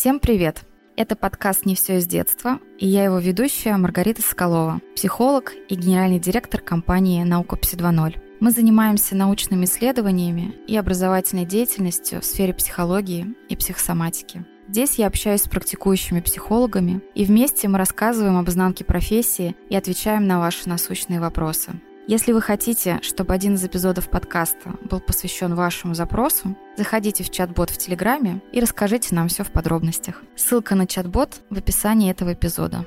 Всем привет! Это подкаст «Не все из детства», и я его ведущая Маргарита Соколова, психолог и генеральный директор компании «Наукопси 2.0». Мы занимаемся научными исследованиями и образовательной деятельностью в сфере психологии и психосоматики. Здесь я общаюсь с практикующими психологами, и вместе мы рассказываем об изнанке профессии и отвечаем на ваши насущные вопросы. Если вы хотите, чтобы один из эпизодов подкаста был посвящен вашему запросу, заходите в чат-бот в Телеграме и расскажите нам все в подробностях. Ссылка на чат-бот в описании этого эпизода.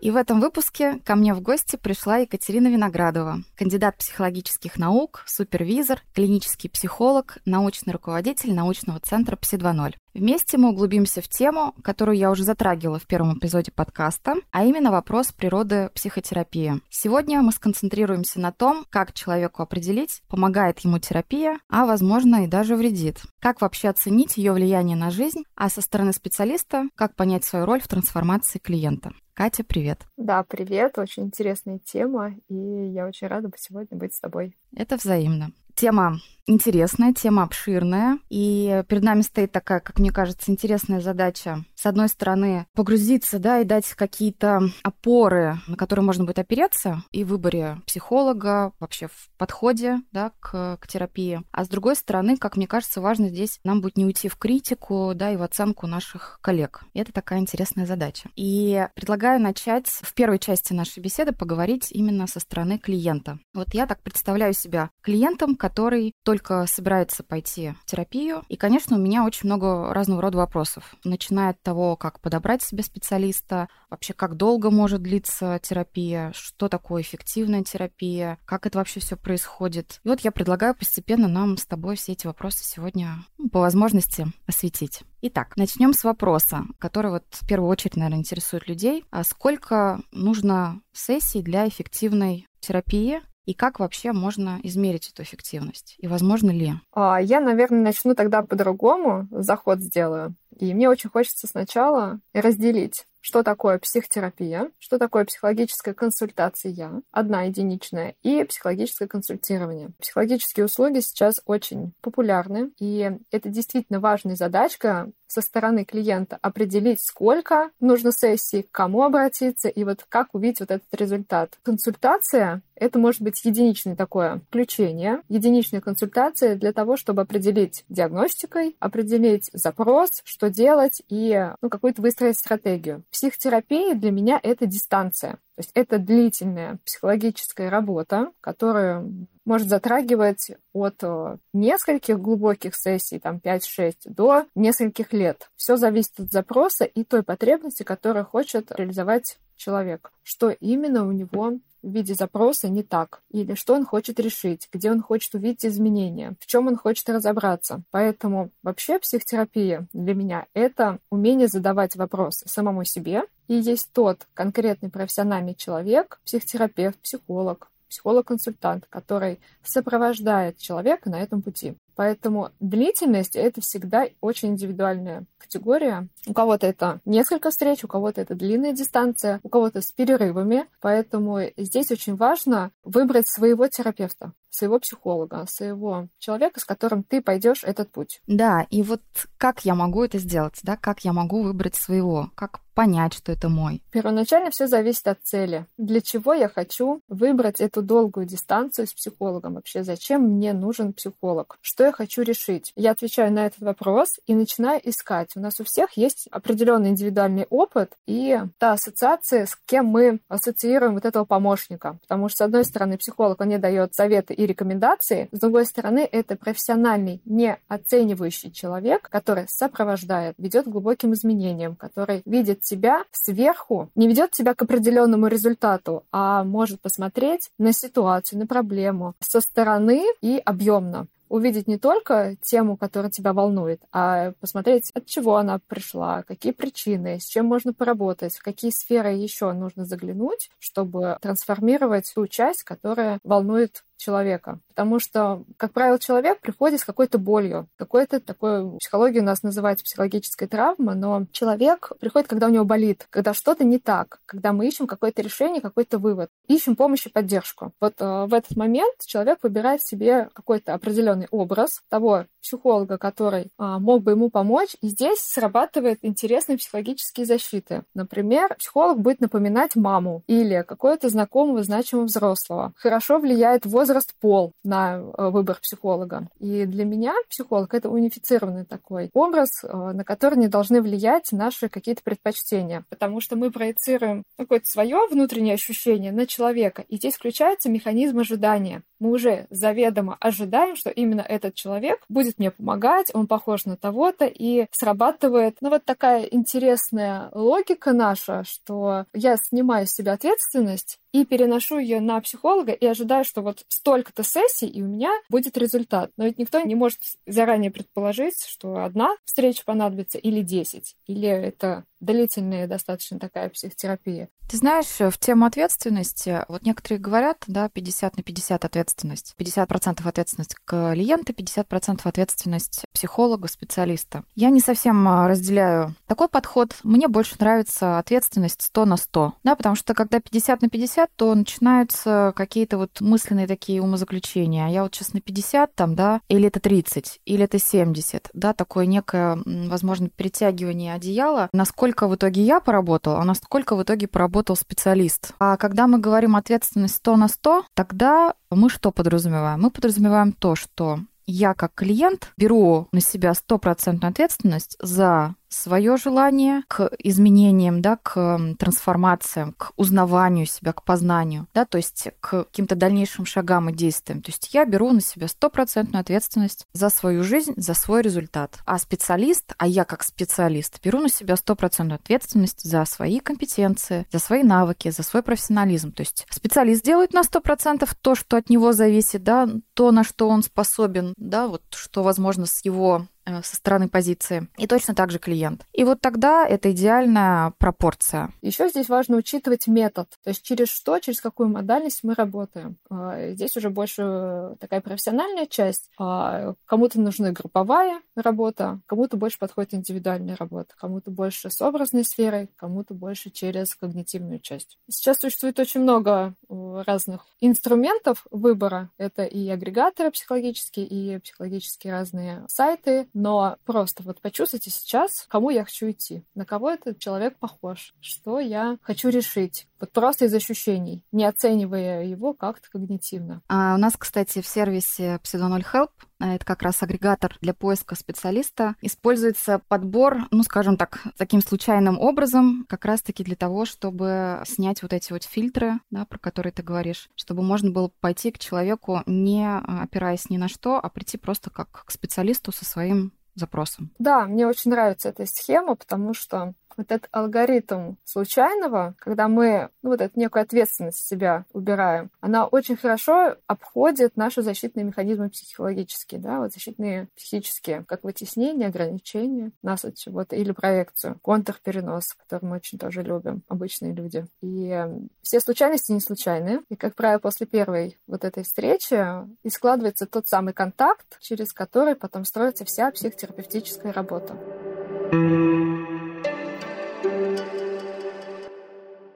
И в этом выпуске ко мне в гости пришла Екатерина Виноградова, кандидат психологических наук, супервизор, клинический психолог, научный руководитель научного центра ПСИ-2.0. Вместе мы углубимся в тему, которую я уже затрагивала в первом эпизоде подкаста, а именно вопрос природы психотерапии. Сегодня мы сконцентрируемся на том, как человеку определить, помогает ему терапия, а возможно и даже вредит. Как вообще оценить ее влияние на жизнь, а со стороны специалиста, как понять свою роль в трансформации клиента. Катя, привет. Да, привет. Очень интересная тема, и я очень рада сегодня быть с тобой. Это взаимно. Тема интересная, тема обширная, и перед нами стоит такая, как мне кажется, интересная задача. С одной стороны, погрузиться, да, и дать какие-то опоры, на которые можно будет опереться и в выборе психолога, вообще в подходе, да, к, к терапии. А с другой стороны, как мне кажется, важно здесь нам будет не уйти в критику, да, и в оценку наших коллег. И это такая интересная задача. И предлагаю начать в первой части нашей беседы поговорить именно со стороны клиента. Вот я так представляю себя клиентом, который только собирается пойти в терапию. И, конечно, у меня очень много разного рода вопросов. Начиная от того, как подобрать себе специалиста, вообще как долго может длиться терапия, что такое эффективная терапия, как это вообще все происходит. И вот я предлагаю постепенно нам с тобой все эти вопросы сегодня ну, по возможности осветить. Итак, начнем с вопроса, который вот в первую очередь, наверное, интересует людей. А сколько нужно сессий для эффективной терапии и как вообще можно измерить эту эффективность? И возможно ли? А, я, наверное, начну тогда по-другому, заход сделаю. И мне очень хочется сначала разделить что такое психотерапия, что такое психологическая консультация, одна единичная, и психологическое консультирование. Психологические услуги сейчас очень популярны, и это действительно важная задачка со стороны клиента определить, сколько нужно сессий, к кому обратиться, и вот как увидеть вот этот результат. Консультация — это может быть единичное такое включение, единичная консультация для того, чтобы определить диагностикой, определить запрос, что делать и ну, какую-то выстроить стратегию. Психотерапия для меня — это дистанция. То есть это длительная психологическая работа, которая может затрагивать от э, нескольких глубоких сессий, там 5-6, до нескольких лет. Все зависит от запроса и той потребности, которую хочет реализовать человек. Что именно у него в виде запроса не так, или что он хочет решить, где он хочет увидеть изменения, в чем он хочет разобраться. Поэтому вообще психотерапия для меня — это умение задавать вопросы самому себе, и есть тот конкретный профессиональный человек, психотерапевт, психолог, психолог-консультант, который сопровождает человека на этом пути. Поэтому длительность — это всегда очень индивидуальная категория. У кого-то это несколько встреч, у кого-то это длинная дистанция, у кого-то с перерывами. Поэтому здесь очень важно выбрать своего терапевта своего психолога, своего человека, с которым ты пойдешь этот путь. Да, и вот как я могу это сделать, да, как я могу выбрать своего, как понять, что это мой? Первоначально все зависит от цели. Для чего я хочу выбрать эту долгую дистанцию с психологом? Вообще, зачем мне нужен психолог? Что я хочу решить? Я отвечаю на этот вопрос и начинаю искать. У нас у всех есть определенный индивидуальный опыт и та ассоциация, с кем мы ассоциируем вот этого помощника. Потому что, с одной стороны, психолог, он не дает советы и рекомендации, с другой стороны, это профессиональный, не оценивающий человек, который сопровождает, ведет к глубоким изменениям, который видит себя сверху, не ведет себя к определенному результату, а может посмотреть на ситуацию, на проблему со стороны и объемно. Увидеть не только тему, которая тебя волнует, а посмотреть, от чего она пришла, какие причины, с чем можно поработать, в какие сферы еще нужно заглянуть, чтобы трансформировать ту часть, которая волнует человека. Потому что, как правило, человек приходит с какой-то болью, какой-то такой, психология у нас называется психологической травмой, но человек приходит, когда у него болит, когда что-то не так, когда мы ищем какое-то решение, какой-то вывод, ищем помощь и поддержку. Вот э, в этот момент человек выбирает себе какой-то определенный образ того психолога, который э, мог бы ему помочь, и здесь срабатывает интересные психологические защиты. Например, психолог будет напоминать маму или какого-то знакомого, значимого взрослого. Хорошо влияет возраст, пол на э, выбор психолога. И для меня психолог — это унифицированный такой образ, э, на который не должны влиять наши какие-то предпочтения, потому что мы проецируем какое-то свое внутреннее ощущение на человека, и здесь включается механизм ожидания. Мы уже заведомо ожидаем, что именно этот человек будет мне помогать, он похож на того-то, и срабатывает, ну, вот такая интересная логика наша, что я снимаю с себя ответственность, и переношу ее на психолога и ожидаю, что вот столько-то сессий, и у меня будет результат. Но ведь никто не может заранее предположить, что одна встреча понадобится или десять, или это длительная достаточно такая психотерапия. Ты знаешь, в тему ответственности, вот некоторые говорят, да, 50 на 50 ответственность. 50% ответственность клиента, 50% ответственность психолога, специалиста. Я не совсем а, разделяю такой подход. Мне больше нравится ответственность 100 на 100, да, потому что когда 50 на 50, 50, то начинаются какие-то вот мысленные такие умозаключения. А я вот сейчас на 50 там, да, или это 30, или это 70, да, такое некое, возможно, перетягивание одеяла. Насколько в итоге я поработал, а насколько в итоге поработал специалист. А когда мы говорим ответственность 100 на 100, тогда мы что подразумеваем? Мы подразумеваем то, что я как клиент беру на себя стопроцентную ответственность за свое желание к изменениям, да, к трансформациям, к узнаванию себя, к познанию, да, то есть к каким-то дальнейшим шагам и действиям. То есть я беру на себя стопроцентную ответственность за свою жизнь, за свой результат. А специалист, а я как специалист, беру на себя стопроцентную ответственность за свои компетенции, за свои навыки, за свой профессионализм. То есть специалист делает на сто процентов то, что от него зависит, да, то, на что он способен, да, вот что возможно с его со стороны позиции. И точно так же клиент. И вот тогда это идеальная пропорция. Еще здесь важно учитывать метод. То есть через что, через какую модальность мы работаем. А, здесь уже больше такая профессиональная часть. А, кому-то нужна групповая работа, кому-то больше подходит индивидуальная работа, кому-то больше с образной сферой, кому-то больше через когнитивную часть. Сейчас существует очень много э, разных инструментов выбора. Это и агрегаторы психологические, и психологические разные сайты, но просто вот почувствуйте сейчас, кому я хочу идти, на кого этот человек похож, что я хочу решить. Вот просто из ощущений, не оценивая его как-то когнитивно. А у нас, кстати, в сервисе Pseudo Help это как раз агрегатор для поиска специалиста, используется подбор, ну, скажем так, таким случайным образом, как раз-таки для того, чтобы снять вот эти вот фильтры, да, про которые ты говоришь, чтобы можно было пойти к человеку, не опираясь ни на что, а прийти просто как к специалисту со своим запросом. Да, мне очень нравится эта схема, потому что вот этот алгоритм случайного, когда мы ну, вот эту некую ответственность себя убираем, она очень хорошо обходит наши защитные механизмы психологические, да, вот защитные психические, как вытеснение, ограничение нас от чего-то, или проекцию, контрперенос, который мы очень тоже любим, обычные люди. И все случайности не случайные. И, как правило, после первой вот этой встречи и складывается тот самый контакт, через который потом строится вся психотерапевтическая работа.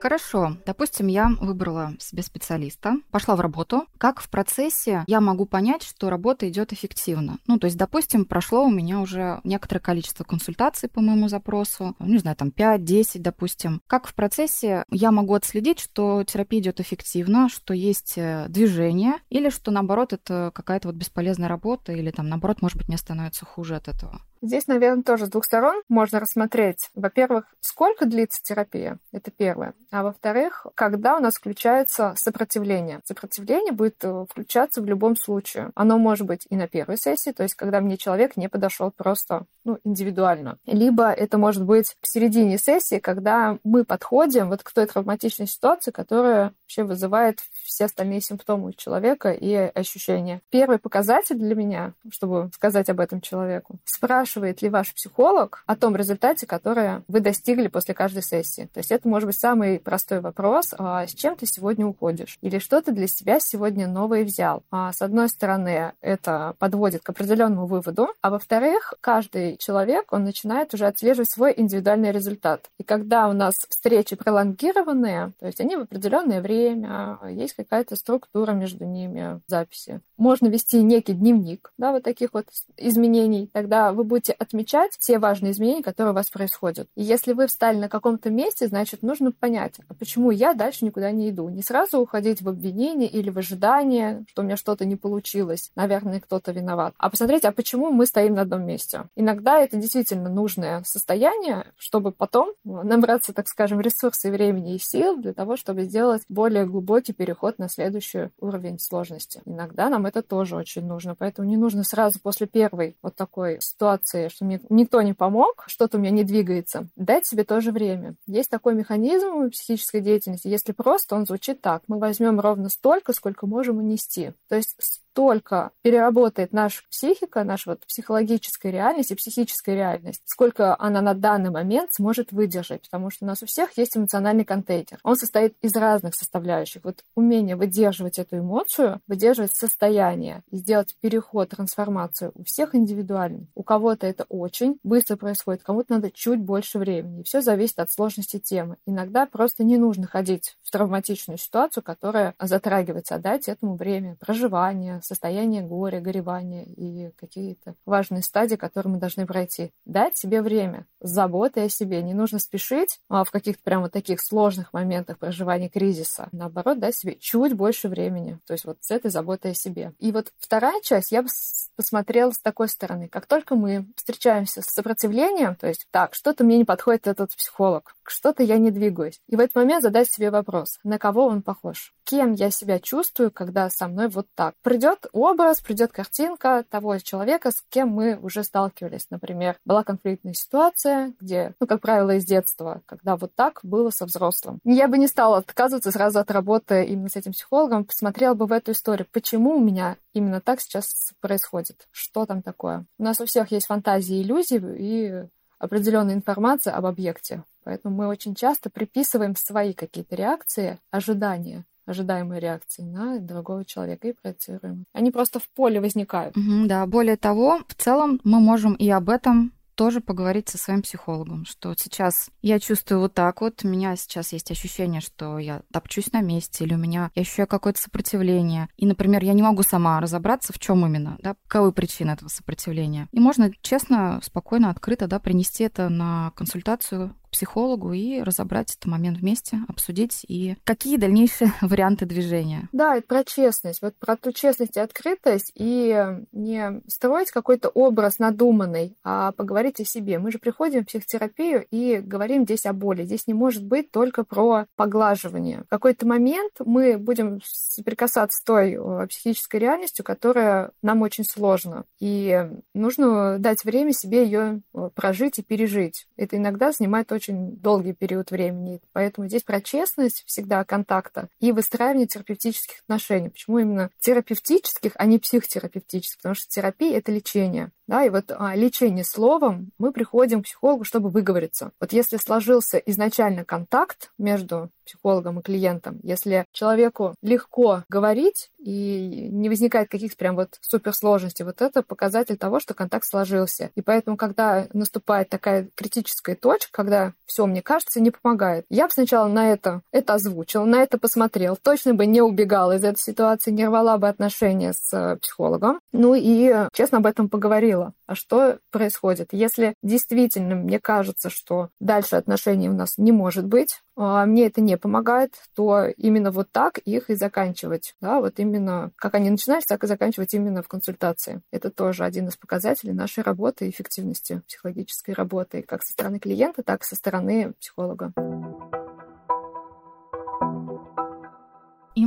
Хорошо, допустим, я выбрала себе специалиста, пошла в работу. Как в процессе я могу понять, что работа идет эффективно? Ну, то есть, допустим, прошло у меня уже некоторое количество консультаций по моему запросу, не знаю, там 5-10, допустим. Как в процессе я могу отследить, что терапия идет эффективно, что есть э, движение, или что, наоборот, это какая-то вот бесполезная работа, или там, наоборот, может быть, мне становится хуже от этого? Здесь, наверное, тоже с двух сторон можно рассмотреть. Во-первых, сколько длится терапия? Это первое. А во-вторых, когда у нас включается сопротивление. Сопротивление будет э, включаться в любом случае. Оно может быть и на первой сессии, то есть когда мне человек не подошел просто ну, индивидуально. Либо это может быть в середине сессии, когда мы подходим вот к той травматичной ситуации, которая вообще вызывает все остальные симптомы человека и ощущения. Первый показатель для меня, чтобы сказать об этом человеку, спрашивать спрашивает ли ваш психолог о том результате, который вы достигли после каждой сессии. То есть это может быть самый простой вопрос, а с чем ты сегодня уходишь? Или что ты для себя сегодня новое взял? А с одной стороны, это подводит к определенному выводу, а во-вторых, каждый человек, он начинает уже отслеживать свой индивидуальный результат. И когда у нас встречи пролонгированные, то есть они в определенное время, есть какая-то структура между ними, записи, можно вести некий дневник, да, вот таких вот изменений. Тогда вы будете отмечать все важные изменения, которые у вас происходят. И если вы встали на каком-то месте, значит, нужно понять, а почему я дальше никуда не иду. Не сразу уходить в обвинение или в ожидание, что у меня что-то не получилось, наверное, кто-то виноват. А посмотреть, а почему мы стоим на одном месте. Иногда это действительно нужное состояние, чтобы потом набраться, так скажем, ресурсов, времени и сил для того, чтобы сделать более глубокий переход на следующий уровень сложности. Иногда нам это тоже очень нужно, поэтому не нужно сразу после первой вот такой ситуации, что мне никто не помог, что-то у меня не двигается, дать себе тоже время. Есть такой механизм психической деятельности, если просто он звучит так, мы возьмем ровно столько, сколько можем унести. То есть столько переработает наша психика, наша вот психологическая реальность и психическая реальность, сколько она на данный момент сможет выдержать, потому что у нас у всех есть эмоциональный контейнер. Он состоит из разных составляющих. Вот умение выдерживать эту эмоцию, выдерживать состояние и сделать переход, трансформацию у всех индивидуально. У кого-то это очень быстро происходит, кому-то надо чуть больше времени. Все зависит от сложности темы. Иногда просто не нужно ходить в травматичную ситуацию, которая затрагивается, а дать этому время проживания, состояние горя, горевания и какие-то важные стадии, которые мы должны пройти. Дать себе время с заботой о себе. Не нужно спешить а в каких-то прям вот таких сложных моментах проживания кризиса. Наоборот, дать себе чуть больше времени. То есть вот с этой заботой о себе. И вот вторая часть я бы посмотрела с такой стороны. Как только мы встречаемся с сопротивлением, то есть так, что-то мне не подходит этот психолог, что-то я не двигаюсь. И в этот момент задать себе вопрос, на кого он похож? Кем я себя чувствую, когда со мной вот так? Придет образ, придет картинка того человека, с кем мы уже сталкивались. Например, была конфликтная ситуация, где, ну, как правило, из детства, когда вот так было со взрослым. Я бы не стала отказываться сразу от работы именно с этим психологом, посмотрела бы в эту историю, почему у меня именно так сейчас происходит, что там такое. У нас у всех есть фантазии, иллюзии и определенная информация об объекте. Поэтому мы очень часто приписываем свои какие-то реакции, ожидания ожидаемые реакции на другого человека и проецируем. Они просто в поле возникают. Угу, да, более того, в целом мы можем и об этом тоже поговорить со своим психологом, что сейчас я чувствую вот так вот, у меня сейчас есть ощущение, что я топчусь на месте, или у меня я ощущаю какое-то сопротивление. И, например, я не могу сама разобраться, в чем именно, да, каковы причины этого сопротивления. И можно честно, спокойно, открыто, да, принести это на консультацию психологу и разобрать этот момент вместе, обсудить и какие дальнейшие варианты движения. Да, это про честность. Вот про ту честность и открытость, и не строить какой-то образ надуманный, а поговорить о себе. Мы же приходим в психотерапию и говорим здесь о боли. Здесь не может быть только про поглаживание. В какой-то момент мы будем соприкасаться с той психической реальностью, которая нам очень сложна. И нужно дать время себе ее прожить и пережить. Это иногда занимает очень очень долгий период времени. Поэтому здесь про честность всегда контакта и выстраивание терапевтических отношений. Почему именно терапевтических, а не психотерапевтических? Потому что терапия — это лечение. Да, и вот а, лечение словом мы приходим к психологу, чтобы выговориться. Вот если сложился изначально контакт между психологом и клиентом, если человеку легко говорить и не возникает каких-то прям вот суперсложностей, вот это показатель того, что контакт сложился. И поэтому, когда наступает такая критическая точка, когда все, мне кажется, не помогает, я бы сначала на это, это озвучил, на это посмотрел, точно бы не убегала из этой ситуации, не рвала бы отношения с э, психологом, ну и честно об этом поговорила говорила. А что происходит? Если действительно мне кажется, что дальше отношений у нас не может быть, а мне это не помогает, то именно вот так их и заканчивать. Да, вот именно как они начинались, так и заканчивать именно в консультации. Это тоже один из показателей нашей работы, эффективности психологической работы, как со стороны клиента, так и со стороны психолога.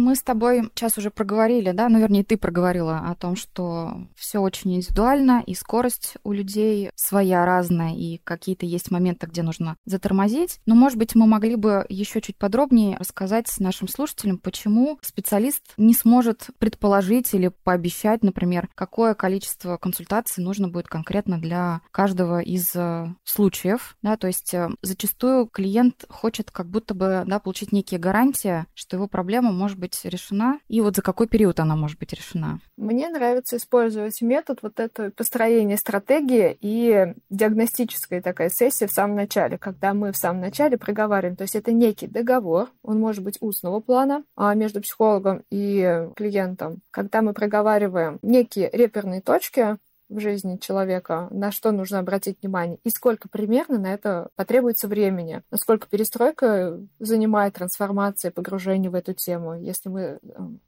Мы с тобой сейчас уже проговорили, да, ну, вернее, ты проговорила о том, что все очень индивидуально, и скорость у людей своя разная, и какие-то есть моменты, где нужно затормозить. Но, может быть, мы могли бы еще чуть подробнее рассказать нашим слушателям, почему специалист не сможет предположить или пообещать, например, какое количество консультаций нужно будет конкретно для каждого из э, случаев, да, то есть э, зачастую клиент хочет как будто бы, да, получить некие гарантии, что его проблема может быть решена, и вот за какой период она может быть решена. Мне нравится использовать метод вот это построение стратегии и диагностическая такая сессия в самом начале, когда мы в самом начале проговариваем. То есть это некий договор, он может быть устного плана а между психологом и клиентом, когда мы проговариваем некие реперные точки, в жизни человека, на что нужно обратить внимание, и сколько примерно на это потребуется времени, насколько перестройка занимает трансформация, погружение в эту тему. Если мы э,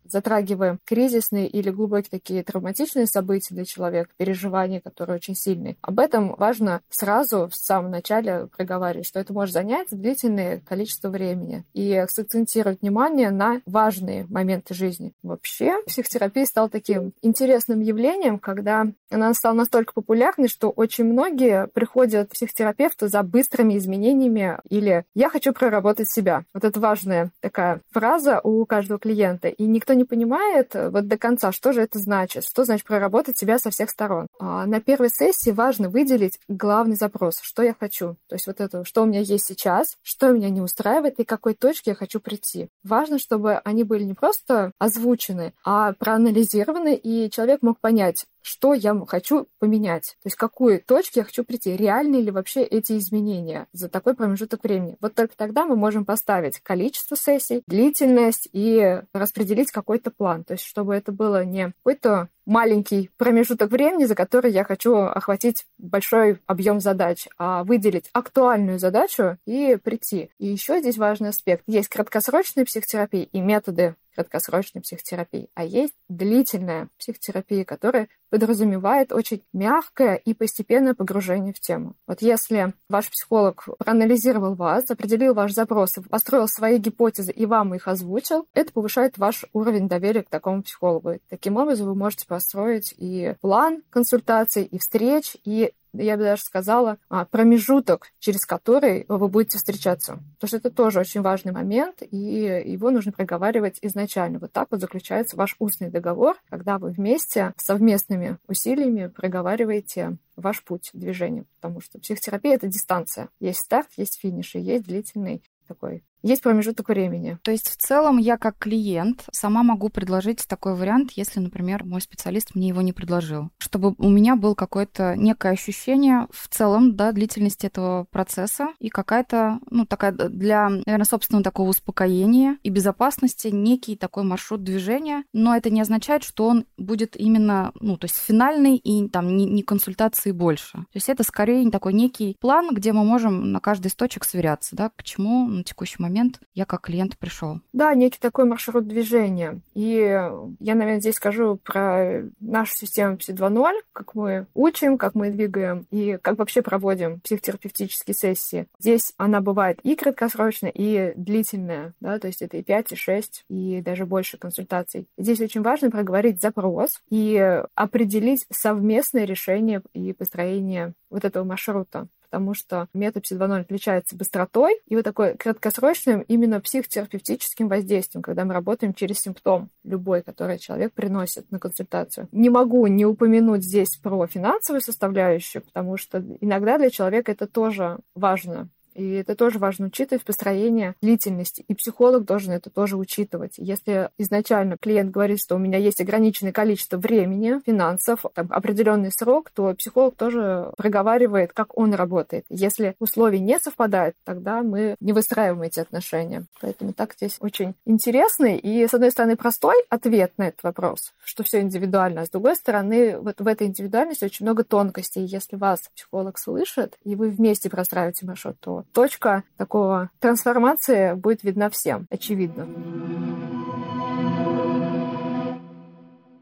затрагиваем кризисные или глубокие такие травматичные события для человека, переживания, которые очень сильные, об этом важно сразу в самом начале проговаривать, что это может занять длительное количество времени и сакцентировать внимание на важные моменты жизни. Вообще, психотерапия стала таким интересным явлением, когда она она стала настолько популярной, что очень многие приходят к психотерапевту за быстрыми изменениями или «я хочу проработать себя». Вот это важная такая фраза у каждого клиента. И никто не понимает вот до конца, что же это значит, что значит проработать себя со всех сторон. А на первой сессии важно выделить главный запрос, что я хочу. То есть вот это, что у меня есть сейчас, что меня не устраивает и к какой точке я хочу прийти. Важно, чтобы они были не просто озвучены, а проанализированы, и человек мог понять, что я хочу поменять, то есть к какой точке я хочу прийти, реальны ли вообще эти изменения за такой промежуток времени. Вот только тогда мы можем поставить количество сессий, длительность и распределить какой-то план, то есть чтобы это было не какой-то маленький промежуток времени, за который я хочу охватить большой объем задач, а выделить актуальную задачу и прийти. И еще здесь важный аспект. Есть краткосрочная психотерапия и методы краткосрочной психотерапии, а есть длительная психотерапия, которая подразумевает очень мягкое и постепенное погружение в тему. Вот если ваш психолог проанализировал вас, определил ваш запрос, построил свои гипотезы и вам их озвучил, это повышает ваш уровень доверия к такому психологу. Таким образом, вы можете построить и план консультаций, и встреч, и я бы даже сказала, а, промежуток, через который вы будете встречаться. Потому что это тоже очень важный момент, и его нужно проговаривать изначально. Вот так вот заключается ваш устный договор, когда вы вместе совместными усилиями проговариваете ваш путь движения. Потому что психотерапия — это дистанция. Есть старт, есть финиш, и есть длительный такой есть промежуток времени. То есть в целом я как клиент сама могу предложить такой вариант, если, например, мой специалист мне его не предложил. Чтобы у меня был какое-то некое ощущение в целом, да, длительности этого процесса и какая-то, ну, такая для, наверное, собственного такого успокоения и безопасности некий такой маршрут движения. Но это не означает, что он будет именно, ну, то есть финальный и там не, не консультации больше. То есть это скорее такой некий план, где мы можем на каждый источник сверяться, да, к чему на текущий момент момент я как клиент пришел. Да, некий такой маршрут движения. И я, наверное, здесь скажу про нашу систему PSI 2.0, как мы учим, как мы двигаем и как вообще проводим психотерапевтические сессии. Здесь она бывает и краткосрочная, и длительная, да, то есть это и 5, и 6, и даже больше консультаций. Здесь очень важно проговорить запрос и определить совместное решение и построение вот этого маршрута потому что метод Пси 2.0 отличается быстротой и вот такой краткосрочным именно психотерапевтическим воздействием, когда мы работаем через симптом любой, который человек приносит на консультацию. Не могу не упомянуть здесь про финансовую составляющую, потому что иногда для человека это тоже важно. И это тоже важно учитывать в построении длительности. И психолог должен это тоже учитывать. Если изначально клиент говорит, что у меня есть ограниченное количество времени, финансов, там, определенный срок, то психолог тоже проговаривает, как он работает. Если условия не совпадают, тогда мы не выстраиваем эти отношения. Поэтому так здесь очень интересный и, с одной стороны, простой ответ на этот вопрос, что все индивидуально, а с другой стороны, вот в этой индивидуальности очень много тонкостей. Если вас психолог слышит, и вы вместе простраиваете маршрут, то точка такого трансформации будет видна всем, очевидно.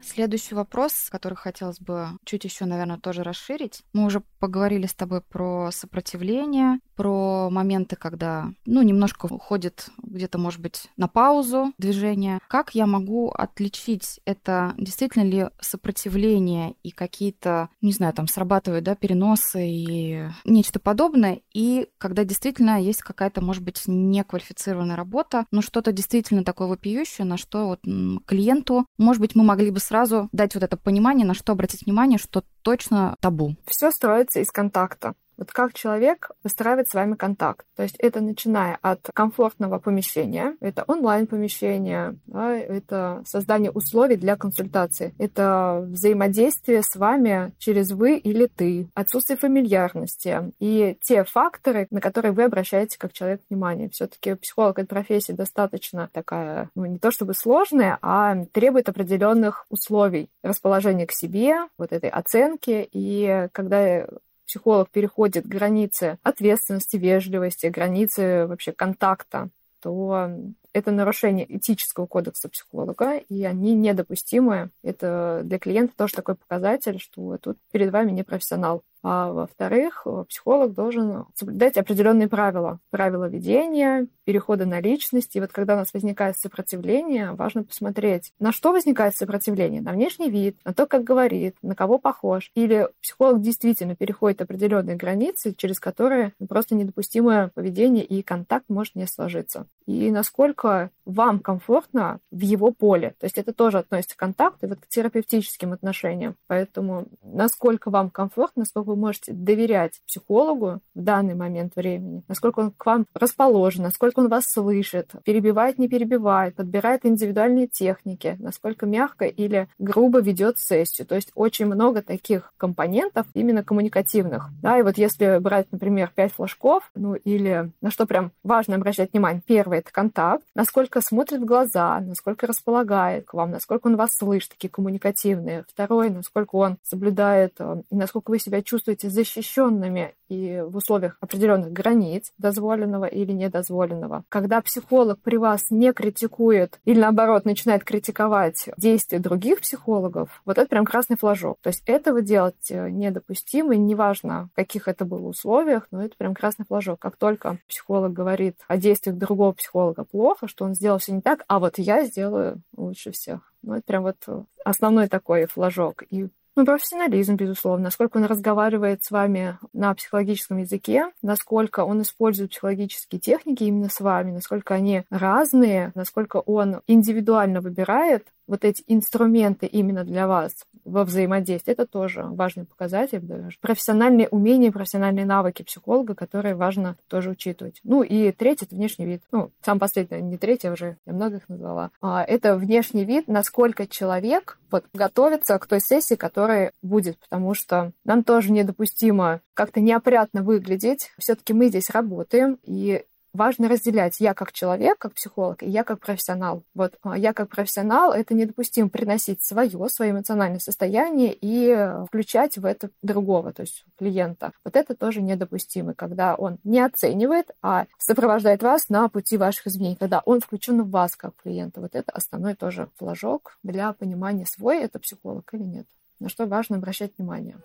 Следующий вопрос, который хотелось бы чуть еще, наверное, тоже расширить. Мы уже поговорили с тобой про сопротивление, про моменты, когда, ну, немножко уходит где-то, может быть, на паузу движение. Как я могу отличить это действительно ли сопротивление и какие-то, не знаю, там срабатывают, да, переносы и нечто подобное, и когда действительно есть какая-то, может быть, неквалифицированная работа, но что-то действительно такое вопиющее, на что вот клиенту, может быть, мы могли бы сразу дать вот это понимание, на что обратить внимание, что точно табу. Все строится из контакта. Вот как человек выстраивает с вами контакт. То есть это начиная от комфортного помещения, это онлайн-помещение, да, это создание условий для консультации, это взаимодействие с вами через вы или ты, отсутствие фамильярности и те факторы, на которые вы обращаете как человек внимание. Все-таки психолог этой профессии достаточно такая, ну не то чтобы сложная, а требует определенных условий расположения к себе, вот этой оценки. И когда психолог переходит границы ответственности, вежливости, границы вообще контакта, то это нарушение этического кодекса психолога, и они недопустимы. Это для клиента тоже такой показатель, что тут перед вами не профессионал. А во-вторых, психолог должен соблюдать определенные правила. Правила ведения, перехода на личность. И вот когда у нас возникает сопротивление, важно посмотреть, на что возникает сопротивление. На внешний вид, на то, как говорит, на кого похож. Или психолог действительно переходит определенные границы, через которые просто недопустимое поведение и контакт может не сложиться. И насколько вам комфортно в его поле. То есть это тоже относится к контакту и вот к терапевтическим отношениям. Поэтому насколько вам комфортно, насколько вы можете доверять психологу в данный момент времени, насколько он к вам расположен, насколько он вас слышит, перебивает, не перебивает, подбирает индивидуальные техники, насколько мягко или грубо ведет сессию. То есть очень много таких компонентов именно коммуникативных. Да, и вот если брать, например, пять флажков, ну или на что прям важно обращать внимание. Первый — это контакт, насколько смотрит в глаза, насколько располагает к вам, насколько он вас слышит, такие коммуникативные. Второй — насколько он соблюдает э, и насколько вы себя чувствуете чувствуете защищенными и в условиях определенных границ дозволенного или недозволенного. Когда психолог при вас не критикует или наоборот начинает критиковать действия других психологов, вот это прям красный флажок. То есть этого делать э, недопустимо, и неважно, в каких это было условиях, но это прям красный флажок. Как только психолог говорит о действиях другого психолога плохо, что он сделал все не так, а вот я сделаю лучше всех. Ну, это прям вот основной такой флажок. И ну, профессионализм, безусловно, насколько он разговаривает с вами на психологическом языке, насколько он использует психологические техники именно с вами, насколько они разные, насколько он индивидуально выбирает вот эти инструменты именно для вас во взаимодействии, это тоже важный показатель. Даже. Профессиональные умения, профессиональные навыки психолога, которые важно тоже учитывать. Ну и третий — это внешний вид. Ну, сам последний, не третий уже, я много их назвала. А, это внешний вид, насколько человек вот, готовится к той сессии, которая будет, потому что нам тоже недопустимо как-то неопрятно выглядеть. Все-таки мы здесь работаем, и важно разделять я как человек, как психолог, и я как профессионал. Вот а, я как профессионал, это недопустимо приносить свое, свое эмоциональное состояние и включать в это другого, то есть клиента. Вот это тоже недопустимо, когда он не оценивает, а сопровождает вас на пути ваших изменений, когда он включен в вас как клиента. Вот это основной тоже флажок для понимания, свой это психолог или нет. На что важно обращать внимание.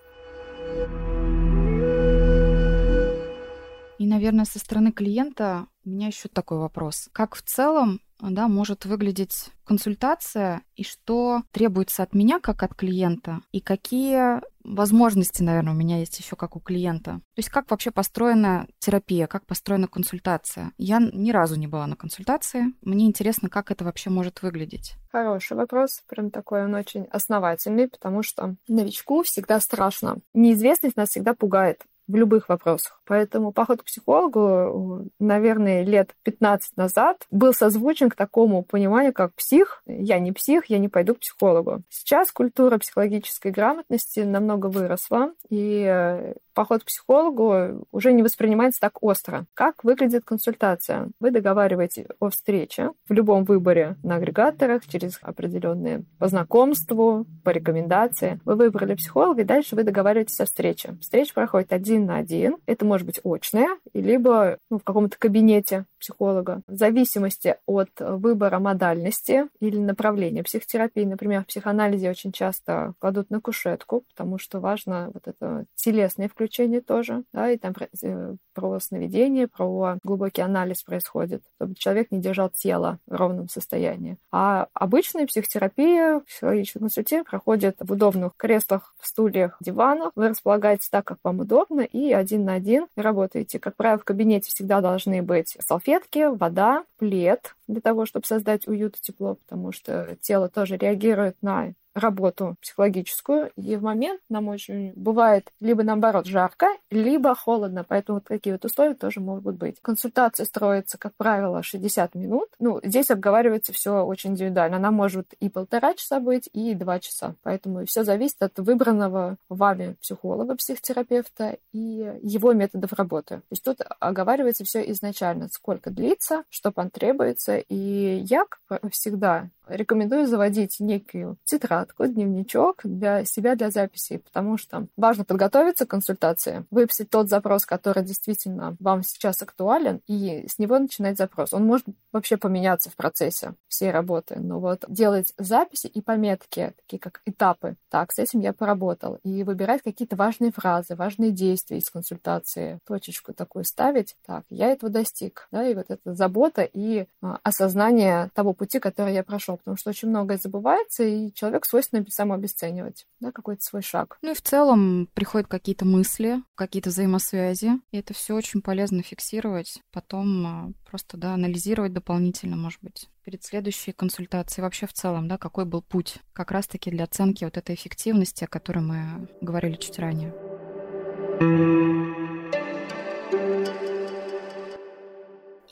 И, наверное, со стороны клиента у меня еще такой вопрос. Как в целом да, может выглядеть консультация и что требуется от меня как от клиента и какие возможности, наверное, у меня есть еще как у клиента. То есть как вообще построена терапия, как построена консультация. Я ни разу не была на консультации. Мне интересно, как это вообще может выглядеть. Хороший вопрос, прям такой он очень основательный, потому что новичку всегда страшно. Неизвестность нас всегда пугает в любых вопросах. Поэтому поход к психологу, наверное, лет 15 назад был созвучен к такому пониманию, как псих. Я не псих, я не пойду к психологу. Сейчас культура психологической грамотности намного выросла, и э, поход к психологу уже не воспринимается так остро. Как выглядит консультация? Вы договариваетесь о встрече в любом выборе на агрегаторах, через определенные по знакомству, по рекомендации. Вы выбрали психолога, и дальше вы договариваетесь о встрече. Встреча проходит один на один. Это может быть очная, либо ну, в каком-то кабинете психолога. В зависимости от выбора модальности или направления психотерапии, например, в психоанализе очень часто кладут на кушетку, потому что важно вот это телесное включение тоже, да, и там э, про сновидение, про глубокий анализ происходит, чтобы человек не держал тело в ровном состоянии. А обычная психотерапия, психологическое консультирование проходит в удобных креслах, в стульях, диванах. Вы располагаетесь так, как вам удобно, и один на один работаете. Как правило, в кабинете всегда должны быть салфетки, вода, плед для того, чтобы создать уют и тепло, потому что тело тоже реагирует на работу психологическую, и в момент нам очень бывает либо наоборот жарко, либо холодно, поэтому вот такие вот условия тоже могут быть. Консультация строится, как правило, 60 минут. Ну, здесь обговаривается все очень индивидуально. Она может и полтора часа быть, и два часа. Поэтому все зависит от выбранного вами психолога, психотерапевта и его методов работы. То есть тут оговаривается все изначально, сколько длится, что потребуется. И я всегда рекомендую заводить некую тетрадку, дневничок для себя для записи, потому что важно подготовиться к консультации, выписать тот запрос, который действительно вам сейчас актуален, и с него начинать запрос. Он может вообще поменяться в процессе всей работы, но вот делать записи и пометки, такие как этапы. Так, с этим я поработал. И выбирать какие-то важные фразы, важные действия из консультации, точечку такую ставить. Так, я этого достиг. Да, и вот эта забота и а, осознание того пути, который я прошел хорошо, потому что очень многое забывается, и человек свойственно самообесценивать, да, какой-то свой шаг. Ну и в целом приходят какие-то мысли, какие-то взаимосвязи, и это все очень полезно фиксировать, потом а, просто, да, анализировать дополнительно, может быть, перед следующей консультацией, вообще в целом, да, какой был путь как раз-таки для оценки вот этой эффективности, о которой мы говорили чуть ранее.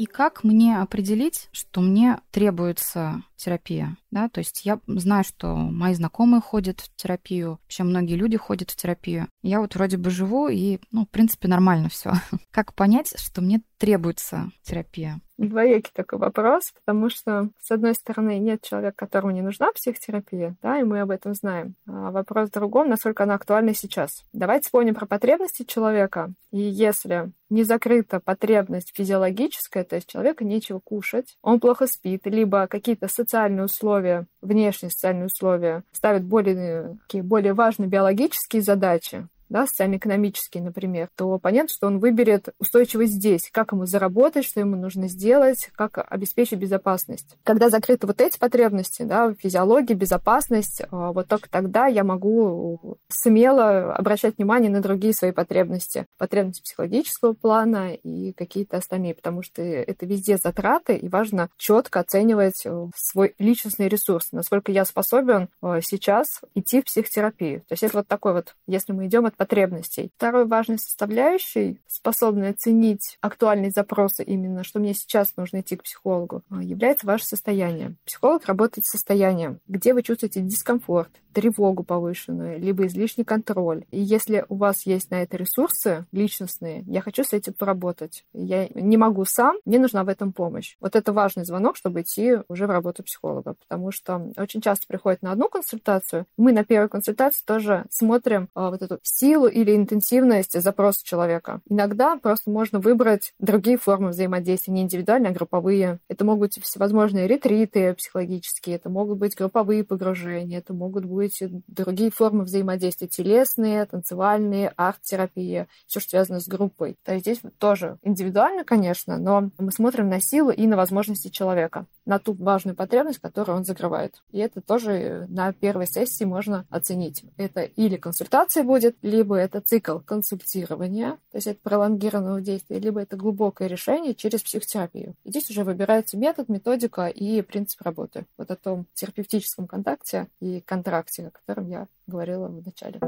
И как мне определить, что мне требуется терапия? Да? То есть я знаю, что мои знакомые ходят в терапию, вообще многие люди ходят в терапию. Я вот вроде бы живу, и, ну, в принципе, нормально все. Как понять, что мне требуется терапия? двоякий такой вопрос, потому что, с одной стороны, нет человека, которому не нужна психотерапия, да, и мы об этом знаем. А вопрос в другом, насколько она актуальна сейчас. Давайте вспомним про потребности человека. И если не закрыта потребность физиологическая, то есть человека нечего кушать, он плохо спит, либо какие-то социальные условия, внешние социальные условия ставят более, такие более важные биологические задачи, да, социально-экономический, например, то понятно, что он выберет устойчивость здесь, как ему заработать, что ему нужно сделать, как обеспечить безопасность. Когда закрыты вот эти потребности, да, физиология, безопасность, а, вот только тогда я могу смело обращать внимание на другие свои потребности, потребности психологического плана и какие-то остальные, потому что это везде затраты, и важно четко оценивать э, свой личностный ресурс, насколько я способен э, сейчас идти в психотерапию. То есть это вот такой вот, если мы идем от потребностей. Второй важной составляющей, способной оценить актуальные запросы именно, что мне сейчас нужно идти к психологу, а, является ваше состояние. Психолог работает с состоянием, где вы чувствуете дискомфорт, тревогу повышенную, либо излишний контроль. И если у вас есть на это ресурсы личностные, я хочу с этим поработать. Я не могу сам, мне нужна в этом помощь. Вот это важный звонок, чтобы идти уже в работу психолога, потому что очень часто приходят на одну консультацию. Мы на первой консультации тоже смотрим а, вот эту силу или интенсивность запроса человека. Иногда просто можно выбрать другие формы взаимодействия, не индивидуальные, а групповые. Это могут быть всевозможные ретриты психологические, это могут быть групповые погружения, это могут быть другие формы взаимодействия, телесные, танцевальные, арт-терапия, все, что связано с группой. То есть здесь тоже индивидуально, конечно, но мы смотрим на силу и на возможности человека, на ту важную потребность, которую он закрывает. И это тоже на первой сессии можно оценить. Это или консультация будет, либо это цикл консультирования, то есть это пролонгированного действия, либо это глубокое решение через психотерапию. И здесь уже выбирается метод, методика и принцип работы. Вот о том терапевтическом контакте и контракте, о котором я говорила в начале.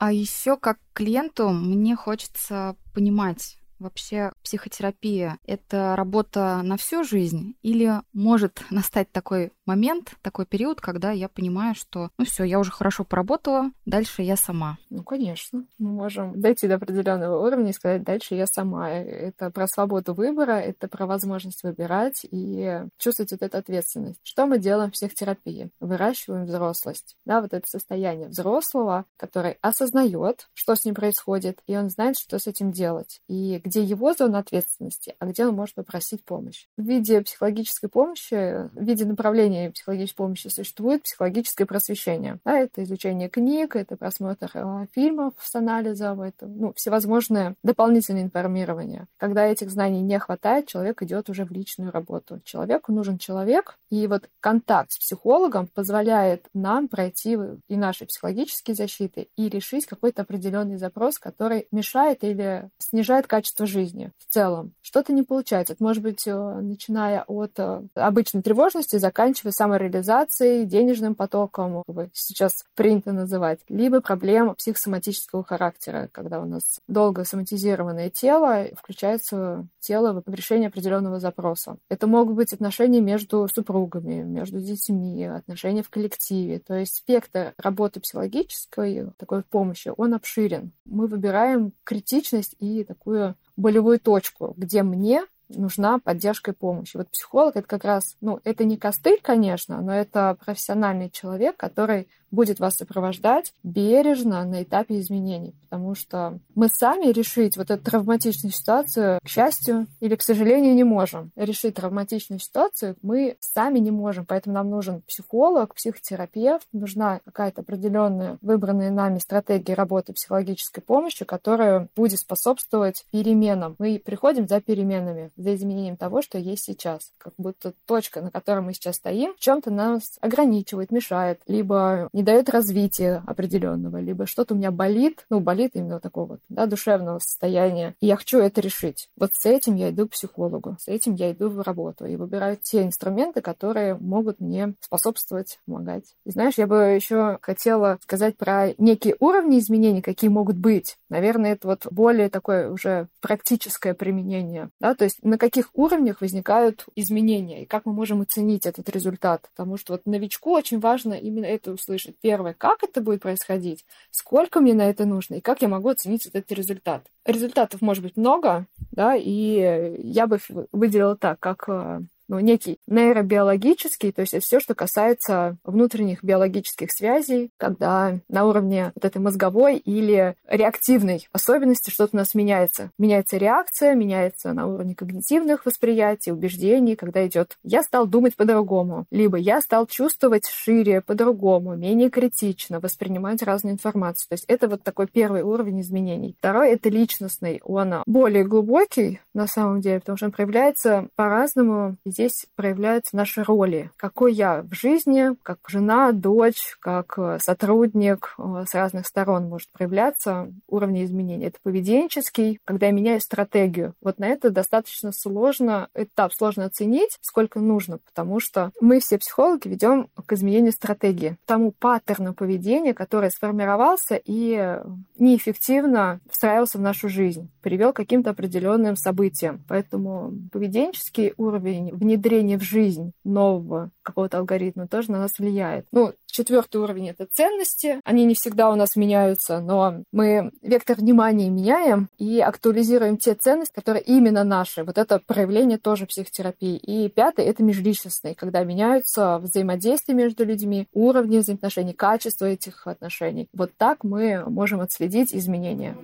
А еще как клиенту мне хочется понимать, вообще психотерапия — это работа на всю жизнь или может настать такой момент, такой период, когда я понимаю, что, ну все, я уже хорошо поработала, дальше я сама. Ну, конечно. Мы можем дойти до определенного уровня и сказать, дальше я сама. Это про свободу выбора, это про возможность выбирать и чувствовать вот эту ответственность. Что мы делаем в психотерапии? Выращиваем взрослость. Да, вот это состояние взрослого, который осознает, что с ним происходит, и он знает, что с этим делать. И где его зона ответственности, а где он может попросить помощь. В виде психологической помощи, в виде направления психологической помощи существует психологическое просвещение. Да, это изучение книг, это просмотр э, фильмов с анализом, это ну, всевозможное дополнительное информирование. Когда этих знаний не хватает, человек идет уже в личную работу. Человеку нужен человек, и вот контакт с психологом позволяет нам пройти и наши психологические защиты, и решить какой-то определенный запрос, который мешает или снижает качество жизни в целом. Что-то не получается. Это может быть, э, начиная от э, обычной тревожности, заканчивая самореализацией, денежным потоком, как сейчас принято называть, либо проблем психосоматического характера, когда у нас долго соматизированное тело, включается тело в решение определенного запроса. Это могут быть отношения между супругами, между детьми, отношения в коллективе. То есть спектр работы психологической такой помощи, он обширен. Мы выбираем критичность и такую болевую точку, где мне нужна поддержка и помощь. И вот психолог это как раз, ну, это не костыль, конечно, но это профессиональный человек, который будет вас сопровождать бережно на этапе изменений, потому что мы сами решить вот эту травматичную ситуацию, к счастью или к сожалению, не можем. Решить травматичную ситуацию мы сами не можем, поэтому нам нужен психолог, психотерапевт, нужна какая-то определенная выбранная нами стратегия работы психологической помощи, которая будет способствовать переменам. Мы приходим за переменами, за изменением того, что есть сейчас. Как будто точка, на которой мы сейчас стоим, в чем-то нас ограничивает, мешает, либо не не дает развития определенного, либо что-то у меня болит, ну, болит именно такого да, душевного состояния, и я хочу это решить. Вот с этим я иду к психологу, с этим я иду в работу и выбираю те инструменты, которые могут мне способствовать, помогать. И знаешь, я бы еще хотела сказать про некие уровни изменений, какие могут быть. Наверное, это вот более такое уже практическое применение, да, то есть на каких уровнях возникают изменения и как мы можем оценить этот результат. Потому что вот новичку очень важно именно это услышать услышать. Первое, как это будет происходить, сколько мне на это нужно, и как я могу оценить вот этот результат. Результатов может быть много, да, и я бы выделила так, как э, ну, некий нейробиологический, то есть это все, что касается внутренних биологических связей, когда на уровне вот этой мозговой или реактивной особенности что-то у нас меняется. Меняется реакция, меняется на уровне когнитивных восприятий, убеждений, когда идет «я стал думать по-другому», либо «я стал чувствовать шире, по-другому, менее критично, воспринимать разную информацию». То есть это вот такой первый уровень изменений. Второй — это личностный. Он более глубокий, на самом деле, потому что он проявляется по-разному. Здесь здесь проявляются наши роли. Какой я в жизни, как жена, дочь, как э, сотрудник э, с разных сторон может проявляться уровни изменений. Это поведенческий, когда я меняю стратегию. Вот на это достаточно сложно, этап сложно оценить, сколько нужно, потому что мы все психологи ведем к изменению стратегии, тому паттерну поведения, который сформировался и неэффективно встраивался в нашу жизнь, привел к каким-то определенным событиям. Поэтому поведенческий уровень в внедрение в жизнь нового какого-то алгоритма тоже на нас влияет. Ну, четвертый уровень — это ценности. Они не всегда у нас меняются, но мы вектор внимания меняем и актуализируем те ценности, которые именно наши. Вот это проявление тоже психотерапии. И пятый — это межличностный, когда меняются взаимодействия между людьми, уровни взаимоотношений, качество этих отношений. Вот так мы можем отследить изменения.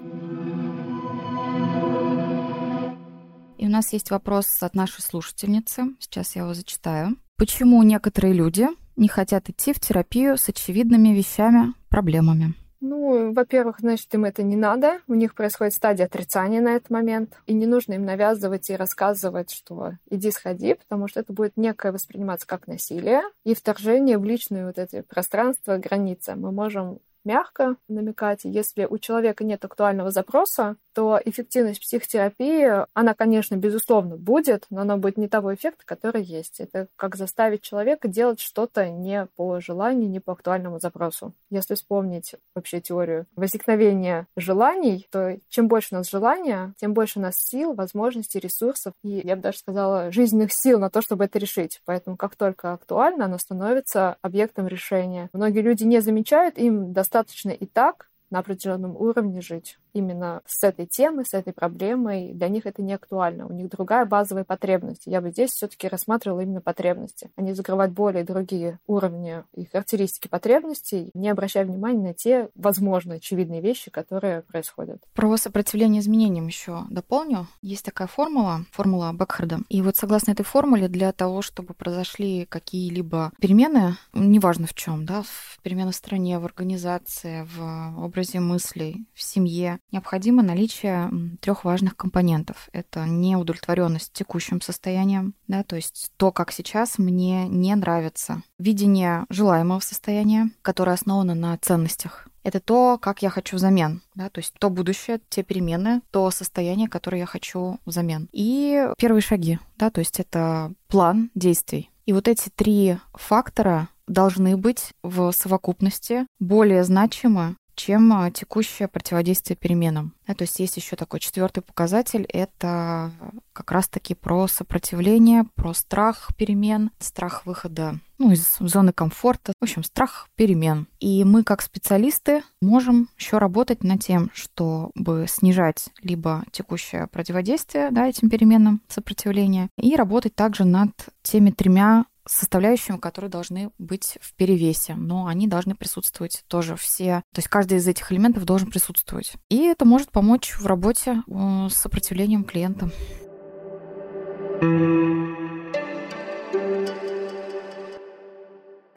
У нас есть вопрос от нашей слушательницы. Сейчас я его зачитаю. Почему некоторые люди не хотят идти в терапию с очевидными вещами, проблемами? Ну, во-первых, значит, им это не надо. У них происходит стадия отрицания на этот момент. И не нужно им навязывать и рассказывать, что иди сходи, потому что это будет некое восприниматься как насилие и вторжение в личное вот эти пространства, границы. Мы можем мягко намекать. Если у человека нет актуального запроса, то эффективность психотерапии, она, конечно, безусловно, будет, но она будет не того эффекта, который есть. Это как заставить человека делать что-то не по желанию, не по актуальному запросу. Если вспомнить вообще теорию возникновения желаний, то чем больше у нас желания, тем больше у нас сил, возможностей, ресурсов и, я бы даже сказала, жизненных сил на то, чтобы это решить. Поэтому как только актуально, оно становится объектом решения. Многие люди не замечают, им достаточно и так на определенном уровне жить именно с этой темой, с этой проблемой, для них это не актуально. У них другая базовая потребность. Я бы здесь все-таки рассматривала именно потребности, а не закрывать более другие уровни и характеристики потребностей, не обращая внимания на те, возможно, очевидные вещи, которые происходят. Про сопротивление изменениям еще дополню. Есть такая формула, формула Бекхарда. И вот согласно этой формуле, для того, чтобы произошли какие-либо перемены, неважно в чем, да, в перемены в стране, в организации, в образе мыслей, в семье, необходимо наличие трех важных компонентов. Это неудовлетворенность текущим состоянием, да, то есть то, как сейчас мне не нравится. Видение желаемого состояния, которое основано на ценностях. Это то, как я хочу взамен, да, то есть то будущее, те перемены, то состояние, которое я хочу взамен. И первые шаги, да, то есть это план действий. И вот эти три фактора должны быть в совокупности более значимы, чем а, текущее противодействие переменам. Да, то есть есть еще такой четвертый показатель, это как раз-таки про сопротивление, про страх перемен, страх выхода ну, из зоны комфорта, в общем, страх перемен. И мы, как специалисты, можем еще работать над тем, чтобы снижать либо текущее противодействие да, этим переменам, сопротивление, и работать также над теми тремя составляющими, которые должны быть в перевесе, но они должны присутствовать тоже все. То есть каждый из этих элементов должен присутствовать. И это может помочь в работе э, с сопротивлением клиента.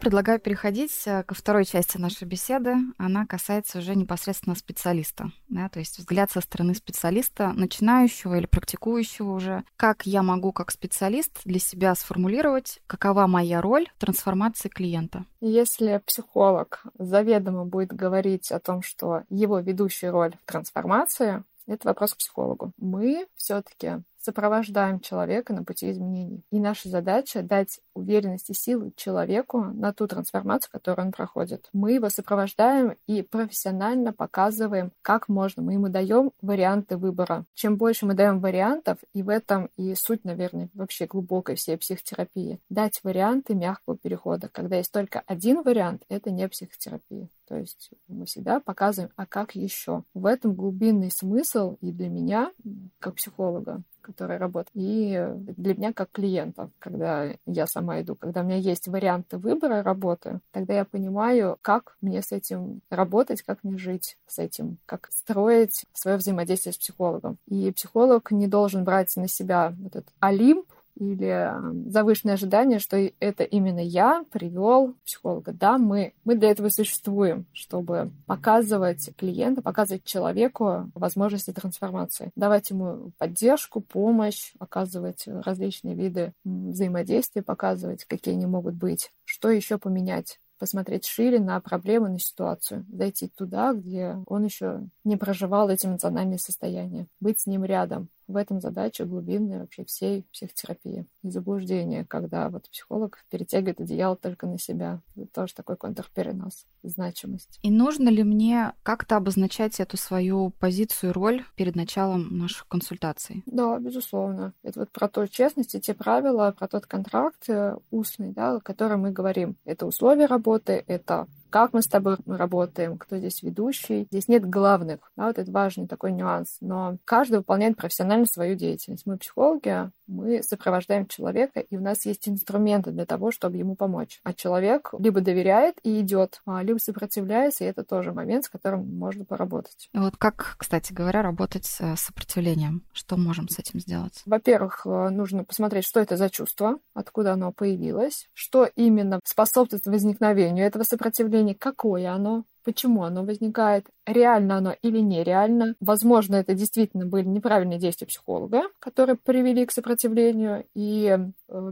Предлагаю переходить э, ко второй части нашей беседы. Она касается уже непосредственно специалиста. Да, то есть взгляд со стороны специалиста, начинающего или практикующего уже. Как я могу как специалист для себя сформулировать, какова моя роль в трансформации клиента? Если психолог заведомо будет говорить о том, что его ведущая роль в трансформации, это вопрос к психологу. Мы все-таки сопровождаем человека на пути изменений. И наша задача дать уверенность и силу человеку на ту трансформацию, которую он проходит. Мы его сопровождаем и профессионально показываем, как можно. Мы ему даем варианты выбора. Чем больше мы даем вариантов, и в этом и суть, наверное, вообще глубокой всей психотерапии, дать варианты мягкого перехода. Когда есть только один вариант, это не психотерапия. То есть мы всегда показываем, а как еще. В этом глубинный смысл и для меня, как психолога, которая работает, и для меня как клиента, когда я сама иду, когда у меня есть варианты выбора работы, тогда я понимаю, как мне с этим работать, как мне жить с этим, как строить свое взаимодействие с психологом. И психолог не должен брать на себя вот этот олимп или завышенное ожидание, что это именно я привел психолога. Да, мы, мы для этого существуем, чтобы показывать клиенту, показывать человеку возможности трансформации, давать ему поддержку, помощь, оказывать различные виды взаимодействия, показывать, какие они могут быть, что еще поменять? Посмотреть шире на проблемы, на ситуацию, зайти туда, где он еще не проживал эти эмоциональные состояния, быть с ним рядом, в этом задача глубинная вообще всей психотерапии. И заблуждение, когда вот психолог перетягивает одеяло только на себя. Это тоже такой контрперенос, значимость. И нужно ли мне как-то обозначать эту свою позицию роль перед началом наших консультаций? Да, безусловно. Это вот про ту честность и те правила, про тот контракт э, устный, да, о котором мы говорим. Это условия работы, это как мы с тобой работаем, кто здесь ведущий. Здесь нет главных, да, вот это важный такой нюанс. Но каждый выполняет профессионально свою деятельность. Мы психологи, мы сопровождаем человека, и у нас есть инструменты для того, чтобы ему помочь. А человек либо доверяет и идет, а, либо сопротивляется, и это тоже момент, с которым можно поработать. Вот как, кстати говоря, работать с сопротивлением? Что можем с этим сделать? Во-первых, э, нужно посмотреть, что это за чувство, откуда оно появилось, что именно способствует возникновению этого сопротивления, какое оно, почему оно возникает, реально оно или нереально. Возможно, это действительно были неправильные действия психолога, которые привели к сопротивлению, и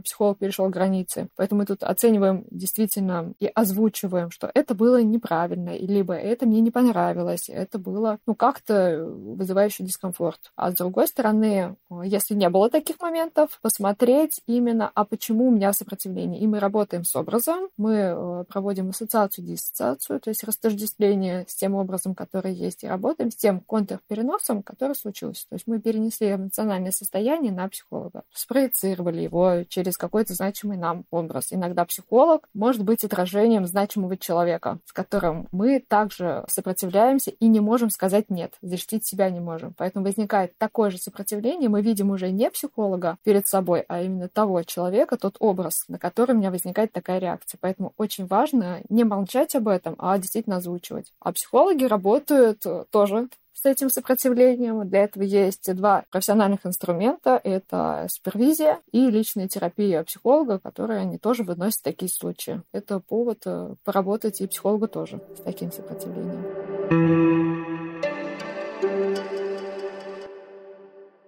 психолог перешел границы. Поэтому мы тут оцениваем действительно и озвучиваем, что это было неправильно, либо это мне не понравилось, это было, ну, как-то вызывающий дискомфорт. А с другой стороны, если не было таких моментов, посмотреть именно, а почему у меня сопротивление. И мы работаем с образом, мы э, проводим ассоциацию, диссоциацию, то есть растождествление с тем образом, который есть, и работаем с тем контрпереносом, который случился. То есть мы перенесли эмоциональное состояние на психолога, спроецировали его через какой-то значимый нам образ. Иногда психолог может быть отражением значимого человека, с которым мы также сопротивляемся и не можем сказать нет, защитить себя не можем. Поэтому возникает такое же сопротивление, мы видим уже не психолога перед собой, а именно того человека, тот образ, на который у меня возникает такая реакция. Поэтому очень важно не молчать об этом, а действительно озвучивать. А психологи работают тоже с этим сопротивлением. Для этого есть два профессиональных инструмента. Это супервизия и личная терапия психолога, которые они тоже выносят такие случаи. Это повод э, поработать и психолога тоже с таким сопротивлением.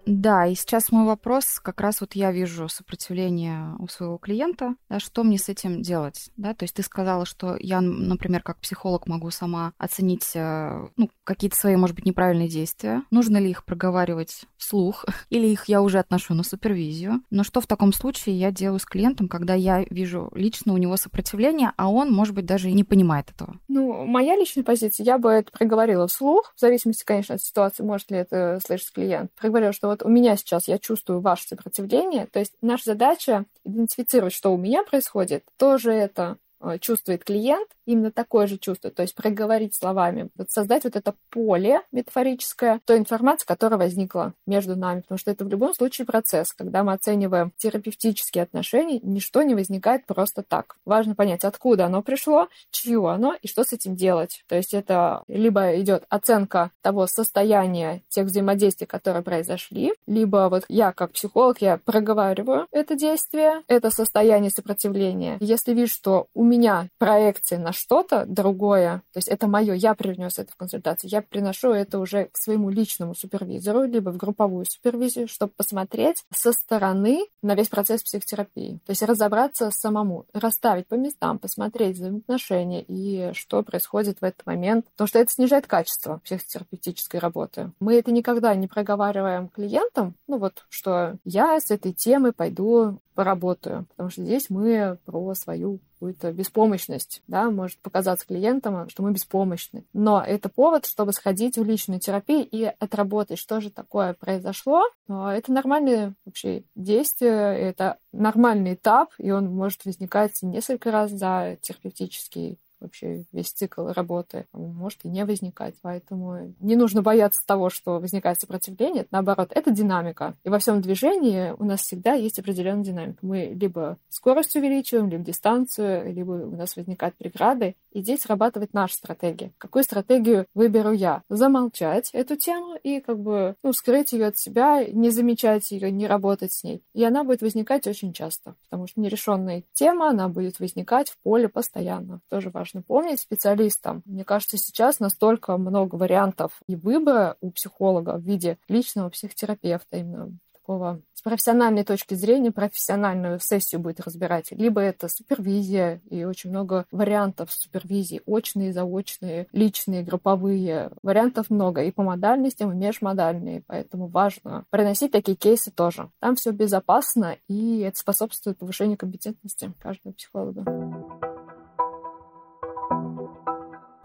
Да, и сейчас мой вопрос, как раз вот я вижу сопротивление у своего клиента, да, что мне с этим делать, да, то есть ты сказала, что я, например, как психолог могу сама оценить, э, ну, какие-то свои, может быть, неправильные действия, нужно ли их проговаривать вслух, или их я уже отношу на супервизию, но что в таком случае я делаю с клиентом, когда я вижу лично у него сопротивление, а он, может быть, даже и не понимает этого? Ну, моя личная позиция, я бы это проговорила вслух, в зависимости, конечно, от ситуации, может ли это слышать клиент, проговорила, что вот у меня сейчас я чувствую ваше сопротивление, то есть наша задача идентифицировать, что у меня происходит, тоже это чувствует клиент, именно такое же чувство, то есть проговорить словами, вот создать вот это поле метафорическое той информации, которая возникла между нами, потому что это в любом случае процесс. Когда мы оцениваем терапевтические отношения, ничто не возникает просто так. Важно понять, откуда оно пришло, чье оно и что с этим делать. То есть это либо идет оценка того состояния тех взаимодействий, которые произошли, либо вот я как психолог, я проговариваю это действие, это состояние сопротивления. Если вижу, что у меня проекция на что-то другое, то есть это мое, я принес это в консультацию, я приношу это уже к своему личному супервизору, либо в групповую супервизию, чтобы посмотреть со стороны на весь процесс психотерапии. То есть разобраться самому, расставить по местам, посмотреть взаимоотношения и что происходит в этот момент, потому что это снижает качество психотерапевтической работы. Мы это никогда не проговариваем клиентам, ну вот, что я с этой темой пойду поработаю, потому что здесь мы про свою какую-то беспомощность, да, может показаться клиентам, что мы беспомощны. Но это повод, чтобы сходить в личную терапию и отработать, что же такое произошло. Это нормальное вообще действие, это нормальный этап, и он может возникать несколько раз за терапевтический вообще весь цикл работы может и не возникать. Поэтому не нужно бояться того, что возникает сопротивление. Наоборот, это динамика. И во всем движении у нас всегда есть определенная динамика. Мы либо скорость увеличиваем, либо дистанцию, либо у нас возникают преграды. И здесь срабатывает наша стратегия. Какую стратегию выберу я? Замолчать эту тему и как бы ну, скрыть ее от себя, не замечать ее, не работать с ней. И она будет возникать очень часто, потому что нерешенная тема, она будет возникать в поле постоянно. Тоже важно помнить специалистам. Мне кажется, сейчас настолько много вариантов и выбора у психолога в виде личного психотерапевта, именно такого с профессиональной точки зрения профессиональную сессию будет разбирать. Либо это супервизия, и очень много вариантов супервизии, очные, заочные, личные, групповые. Вариантов много и по модальностям, и межмодальные, поэтому важно приносить такие кейсы тоже. Там все безопасно, и это способствует повышению компетентности каждого психолога.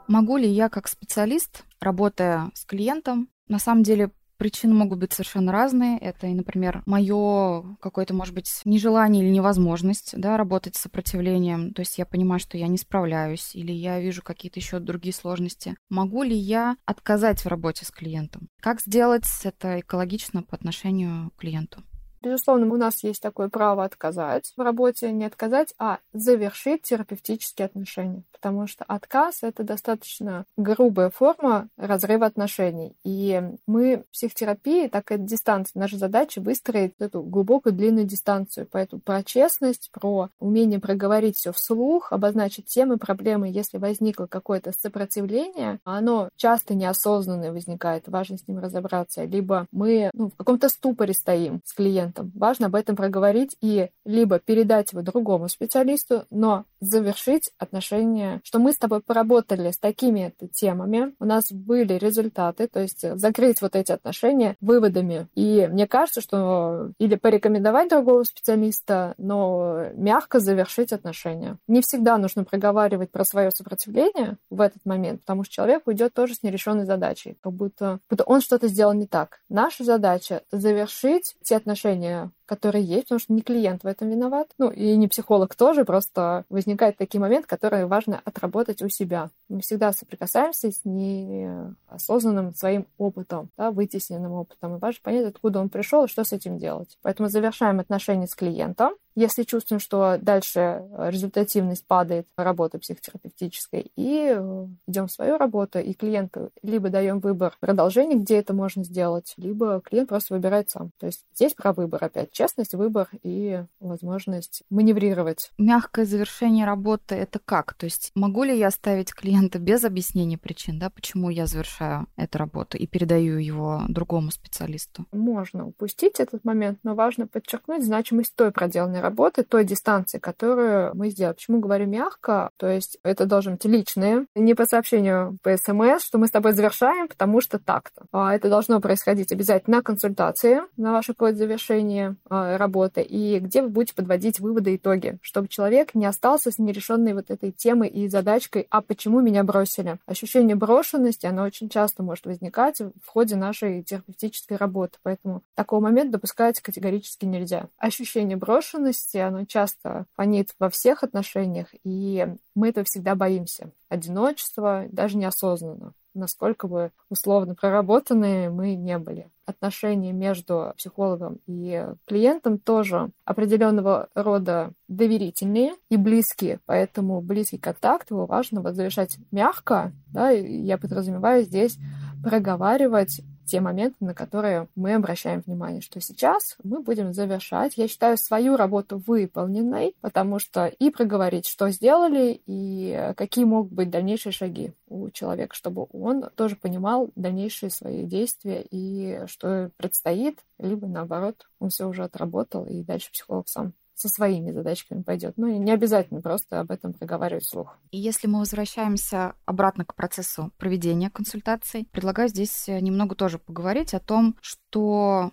Могу ли я как специалист, работая с клиентом, на самом деле Причины могут быть совершенно разные. Это, например, мое какое-то, может быть, нежелание или невозможность да, работать с сопротивлением. То есть я понимаю, что я не справляюсь, или я вижу какие-то еще другие сложности. Могу ли я отказать в работе с клиентом? Как сделать это экологично по отношению к клиенту? Безусловно, у нас есть такое право отказать в работе, не отказать, а завершить терапевтические отношения. Потому что отказ — это достаточно грубая форма разрыва отношений. И мы в психотерапии, так и дистанция, наша задача выстроить эту глубокую длинную дистанцию. Поэтому про честность, про умение проговорить все вслух, обозначить темы, проблемы, если возникло какое-то сопротивление, оно часто неосознанное возникает, важно с ним разобраться. Либо мы ну, в каком-то ступоре стоим с клиентом, клиентом. Важно об этом проговорить и либо передать его другому специалисту, но завершить отношения, что мы с тобой поработали с такими темами, у нас были результаты, то есть закрыть вот эти отношения выводами. И мне кажется, что или порекомендовать другого специалиста, но мягко завершить отношения. Не всегда нужно проговаривать про свое сопротивление в этот момент, потому что человек уйдет тоже с нерешенной задачей, как будто, будто он что-то сделал не так. Наша задача завершить те отношения, yeah. Которые есть, потому что не клиент в этом виноват, ну и не психолог тоже, просто возникает такие моменты, которые важно отработать у себя. Мы всегда соприкасаемся с неосознанным своим опытом, да, вытесненным опытом, и важно понять, откуда он пришел и что с этим делать. Поэтому завершаем отношения с клиентом, если чувствуем, что дальше результативность падает работы психотерапевтической, и э, идем в свою работу, и клиенту либо даем выбор продолжения, где это можно сделать, либо клиент просто выбирает сам. То есть здесь про выбор опять. Честность, выбор и возможность маневрировать. Мягкое завершение работы — это как? То есть могу ли я оставить клиента без объяснения причин, да, почему я завершаю эту работу и передаю его другому специалисту? Можно упустить этот момент, но важно подчеркнуть значимость той проделанной работы, той дистанции, которую мы сделали. Почему говорю мягко? То есть это должен быть личные, не по сообщению по СМС, что мы с тобой завершаем, потому что так-то. А это должно происходить обязательно на консультации, на ваше а, работы, и где вы будете подводить выводы, итоги, чтобы человек не остался с нерешенной вот этой темой и задачкой, а почему меня бросили. Ощущение брошенности, оно очень часто может возникать в ходе нашей терапевтической работы, поэтому такого момента допускать категорически нельзя. Ощущение брошенности оно часто фонит во всех отношениях, и мы этого всегда боимся. Одиночество даже неосознанно насколько бы условно проработанные мы не были. Отношения между психологом и клиентом тоже определенного рода доверительные и близкие, поэтому близкий контакт его важно завершать мягко, да, я подразумеваю здесь проговаривать те моменты, на которые мы обращаем внимание, что сейчас мы будем завершать. Я считаю свою работу выполненной, потому что и проговорить, что сделали, и какие могут быть дальнейшие шаги у человека, чтобы он тоже понимал дальнейшие свои действия и что предстоит, либо наоборот, он все уже отработал, и дальше психолог сам со своими задачками пойдет. Ну и не обязательно просто об этом проговаривать вслух. И если мы возвращаемся обратно к процессу проведения консультаций, предлагаю здесь немного тоже поговорить о том, что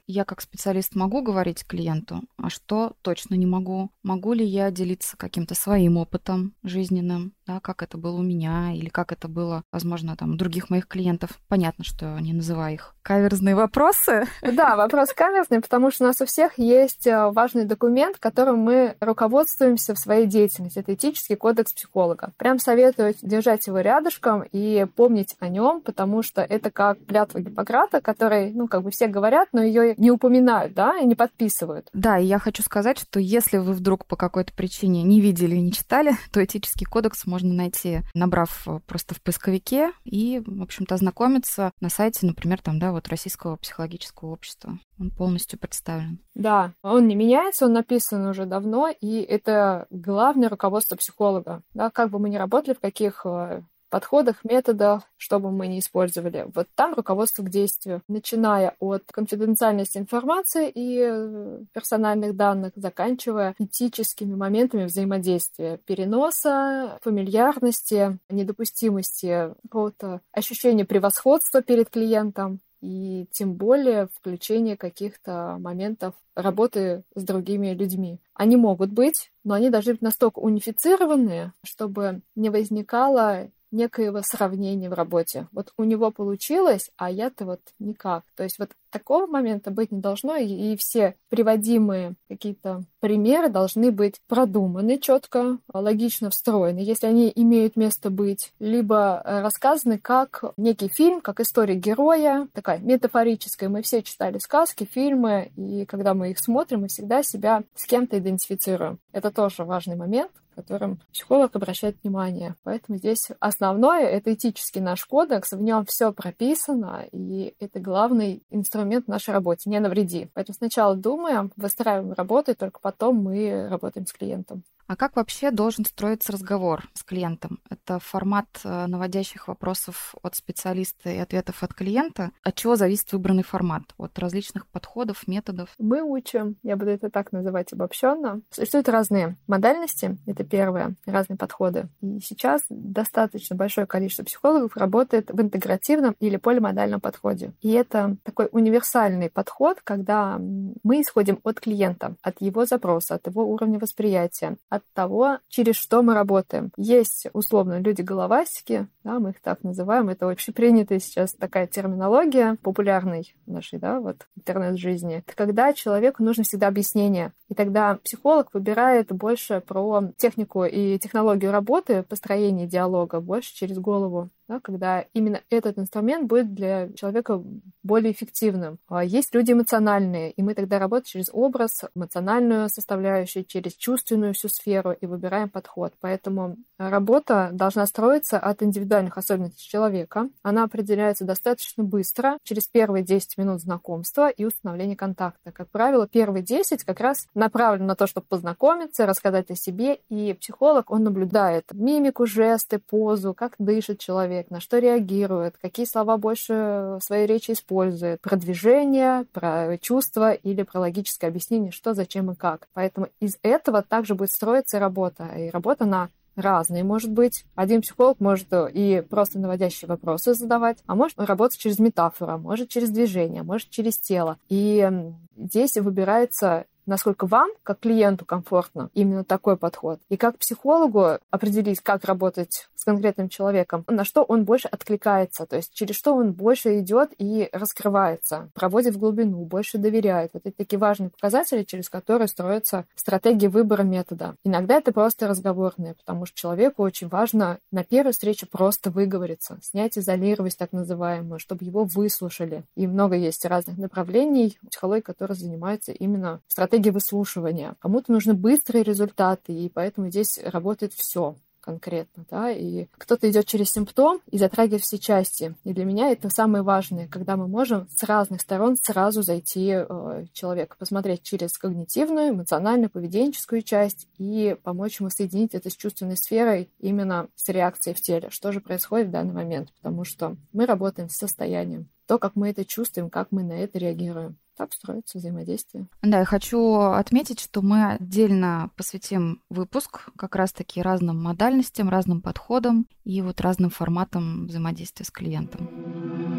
я как специалист могу говорить клиенту, а что точно не могу. Могу ли я делиться каким-то своим опытом жизненным, да, как это было у меня или как это было, возможно, там у других моих клиентов. Понятно, что не называю их каверзные вопросы. Да, вопрос каверзный, потому что у нас у всех есть э, важный документ, которым мы руководствуемся в своей деятельности. Это этический кодекс психолога. Прям советую держать его рядышком и помнить о нем, потому что это как клятва Гиппократа, который, ну, как бы все говорят, но ее не упоминают, да, и не подписывают. Да, и я хочу сказать, что если вы вдруг по какой-то причине не видели и не читали, то этический кодекс можно найти, набрав э, просто в поисковике и, в общем-то, ознакомиться на сайте, например, там, да, вот Российского психологического общества. Он полностью представлен. Да, он не меняется, он написан уже давно, и это главное руководство психолога. Да, как бы мы ни работали, в каких э, подходах, методах, что бы мы ни использовали. Вот там руководство к действию, начиная от конфиденциальности информации и э, персональных данных, заканчивая этическими моментами взаимодействия, переноса, фамильярности, недопустимости какого-то ощущения превосходства перед клиентом, и тем более включение каких-то моментов работы с другими людьми. Они могут быть, но они должны быть настолько унифицированные, чтобы не возникало некоего сравнения в работе. Вот у него получилось, а я-то вот никак. То есть вот такого момента быть не должно, и все приводимые какие-то примеры должны быть продуманы четко, логично встроены, если они имеют место быть, либо рассказаны как некий фильм, как история героя, такая метафорическая. Мы все читали сказки, фильмы, и когда мы их смотрим, мы всегда себя с кем-то идентифицируем. Это тоже важный момент, которым психолог обращает внимание. Поэтому здесь основное — это этический наш кодекс, в нем все прописано, и это главный инструмент в нашей работе, не навреди. Поэтому сначала думаем, выстраиваем работу, и только потом мы работаем с клиентом. А как вообще должен строиться разговор с клиентом? Это формат э, наводящих вопросов от специалиста и ответов от клиента. От чего зависит выбранный формат? От различных подходов, методов? Мы учим, я буду это так называть обобщенно. Существуют разные модальности, это первое, разные подходы. И сейчас достаточно большое количество психологов работает в интегративном или полимодальном подходе. И это такой универсальный подход, когда мы исходим от клиента, от его запроса, от его уровня восприятия, от того, через что мы работаем. Есть, условно, люди-головастики, да, мы их так называем, это очень принятая сейчас такая терминология, популярной нашей, да, вот интернет-жизни. Это когда человеку нужно всегда объяснение. И тогда психолог выбирает больше про технику и технологию работы, построение диалога, больше через голову да, когда именно этот инструмент будет для человека более эффективным. А есть люди эмоциональные, и мы тогда работаем через образ, эмоциональную составляющую, через чувственную всю сферу и выбираем подход. Поэтому работа должна строиться от индивидуальных особенностей человека. Она определяется достаточно быстро, через первые 10 минут знакомства и установления контакта. Как правило, первые 10 как раз направлены на то, чтобы познакомиться, рассказать о себе, и психолог, он наблюдает мимику, жесты, позу, как дышит человек, на что реагирует, какие слова больше в своей речи использует, про движение, про чувства или про логическое объяснение, что, зачем и как. Поэтому из этого также будет строиться работа. И работа на разные, может быть. Один психолог может и просто наводящие вопросы задавать, а может работать через метафору, а может через движение, а может через тело. И здесь выбирается насколько вам, как клиенту, комфортно именно такой подход. И как психологу определить, как работать с конкретным человеком, на что он больше откликается, то есть через что он больше идет и раскрывается, проводит в глубину, больше доверяет. Вот это такие важные показатели, через которые строится стратегия выбора метода. Иногда это просто разговорные, потому что человеку очень важно на первой встрече просто выговориться, снять изолированность так называемую, чтобы его выслушали. И много есть разных направлений психологии, которые занимаются именно стратегией стратегия выслушивания. Кому-то нужны быстрые результаты, и поэтому здесь работает все конкретно, да, и кто-то идет через симптом и затрагивает все части. И для меня это самое важное, когда мы можем с разных сторон сразу зайти э, человека, посмотреть через когнитивную, эмоциональную, поведенческую часть и помочь ему соединить это с чувственной сферой именно с реакцией в теле. Что же происходит в данный момент? Потому что мы работаем с состоянием. То, как мы это чувствуем, как мы на это реагируем так строится взаимодействие. Да, я хочу отметить, что мы отдельно посвятим выпуск как раз-таки разным модальностям, разным подходам и вот разным форматам взаимодействия с клиентом.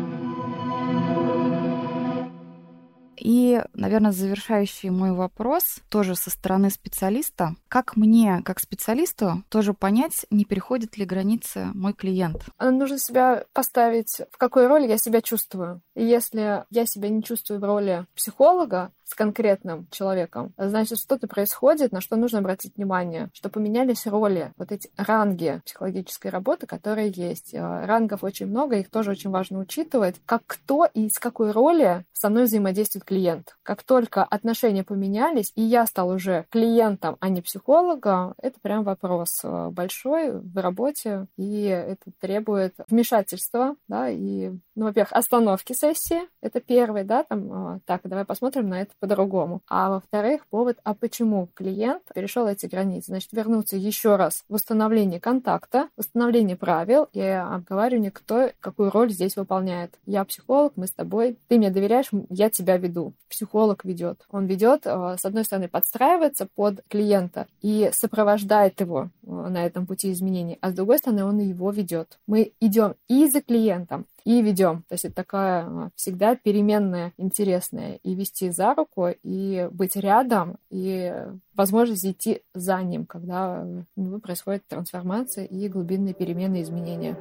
И, наверное, завершающий мой вопрос тоже со стороны специалиста. Как мне, как специалисту, тоже понять, не переходит ли границы мой клиент? Нужно себя поставить, в какой роли я себя чувствую. И если я себя не чувствую в роли психолога, с конкретным человеком, значит, что-то происходит, на что нужно обратить внимание, что поменялись роли, вот эти ранги психологической работы, которые есть. Э, рангов очень много, их тоже очень важно учитывать, как кто и с какой роли со мной взаимодействует клиент. Как только отношения поменялись, и я стал уже клиентом, а не психологом, это прям вопрос э, большой в работе, и это требует вмешательства, да, и, ну, во-первых, остановки сессии, это первый, да, там, э, так, давай посмотрим на это по-другому. А во-вторых, повод, а почему клиент перешел эти границы. Значит, вернуться еще раз в установление контакта, восстановление правил и обговаривание, кто какую роль здесь выполняет. Я психолог, мы с тобой, ты мне доверяешь, я тебя веду. Психолог ведет. Он ведет, э, с одной стороны, подстраивается под клиента и сопровождает его на этом пути изменений, а с другой стороны, он его ведет. Мы идем и за клиентом, и ведем. То есть это такая а, всегда переменная, интересная. И вести за руку, и быть рядом, и возможность идти за ним, когда ну, происходит трансформация и глубинные перемены, изменения.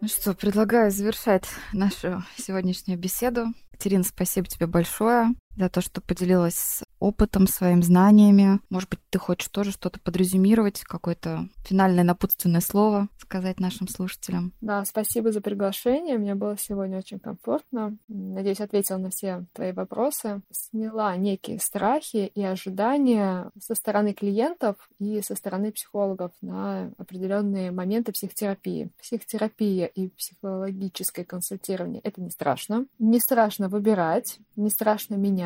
Ну что, предлагаю завершать нашу сегодняшнюю беседу. Катерина, спасибо тебе большое за то, что поделилась опытом, своими знаниями. Может быть, ты хочешь тоже что-то подрезюмировать, какое-то финальное напутственное слово сказать нашим слушателям. Да, спасибо за приглашение. Мне было сегодня очень комфортно. Надеюсь, ответила на все твои вопросы. Сняла некие страхи и ожидания со стороны клиентов и со стороны психологов на определенные моменты психотерапии. Психотерапия и психологическое консультирование — это не страшно. Не страшно выбирать, не страшно менять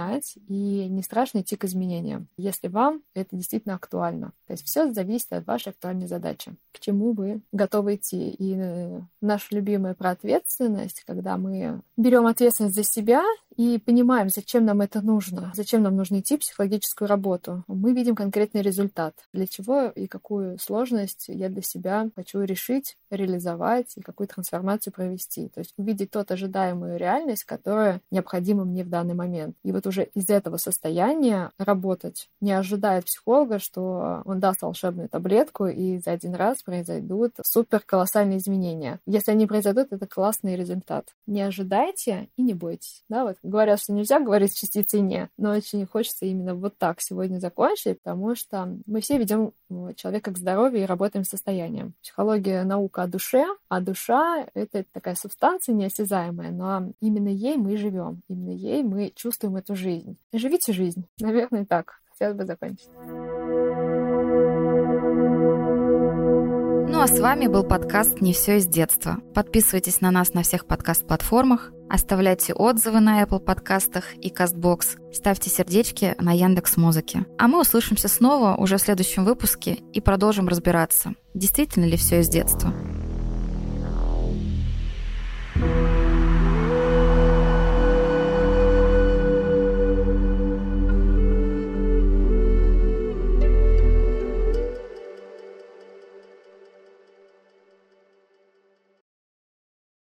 и не страшно идти к изменениям, если вам это действительно актуально. То есть все зависит от вашей актуальной задачи, к чему вы готовы идти. И э, наша любимая про ответственность, когда мы берем ответственность за себя и понимаем, зачем нам это нужно, зачем нам нужно идти в психологическую работу, мы видим конкретный результат, для чего и какую сложность я для себя хочу решить, реализовать и какую трансформацию провести. То есть увидеть тот ожидаемую реальность, которая необходима мне в данный момент. И вот уже из этого состояния работать, не ожидая психолога, что он даст волшебную таблетку, и за один раз произойдут супер колоссальные изменения. Если они произойдут, это классный результат. Не ожидайте и не бойтесь. Да, вот говорят, что нельзя говорить с частицей «не», но очень хочется именно вот так сегодня закончить, потому что мы все ведем человека к здоровью и работаем с состоянием. Психология — наука о душе, а душа — это такая субстанция неосязаемая, но именно ей мы живем, именно ей мы чувствуем эту жизнь. Живите жизнь. Наверное, так. Хотелось бы закончить. Ну а с вами был подкаст «Не все из детства». Подписывайтесь на нас на всех подкаст-платформах, оставляйте отзывы на Apple подкастах и CastBox, ставьте сердечки на Яндекс Музыке. А мы услышимся снова уже в следующем выпуске и продолжим разбираться, действительно ли все из детства.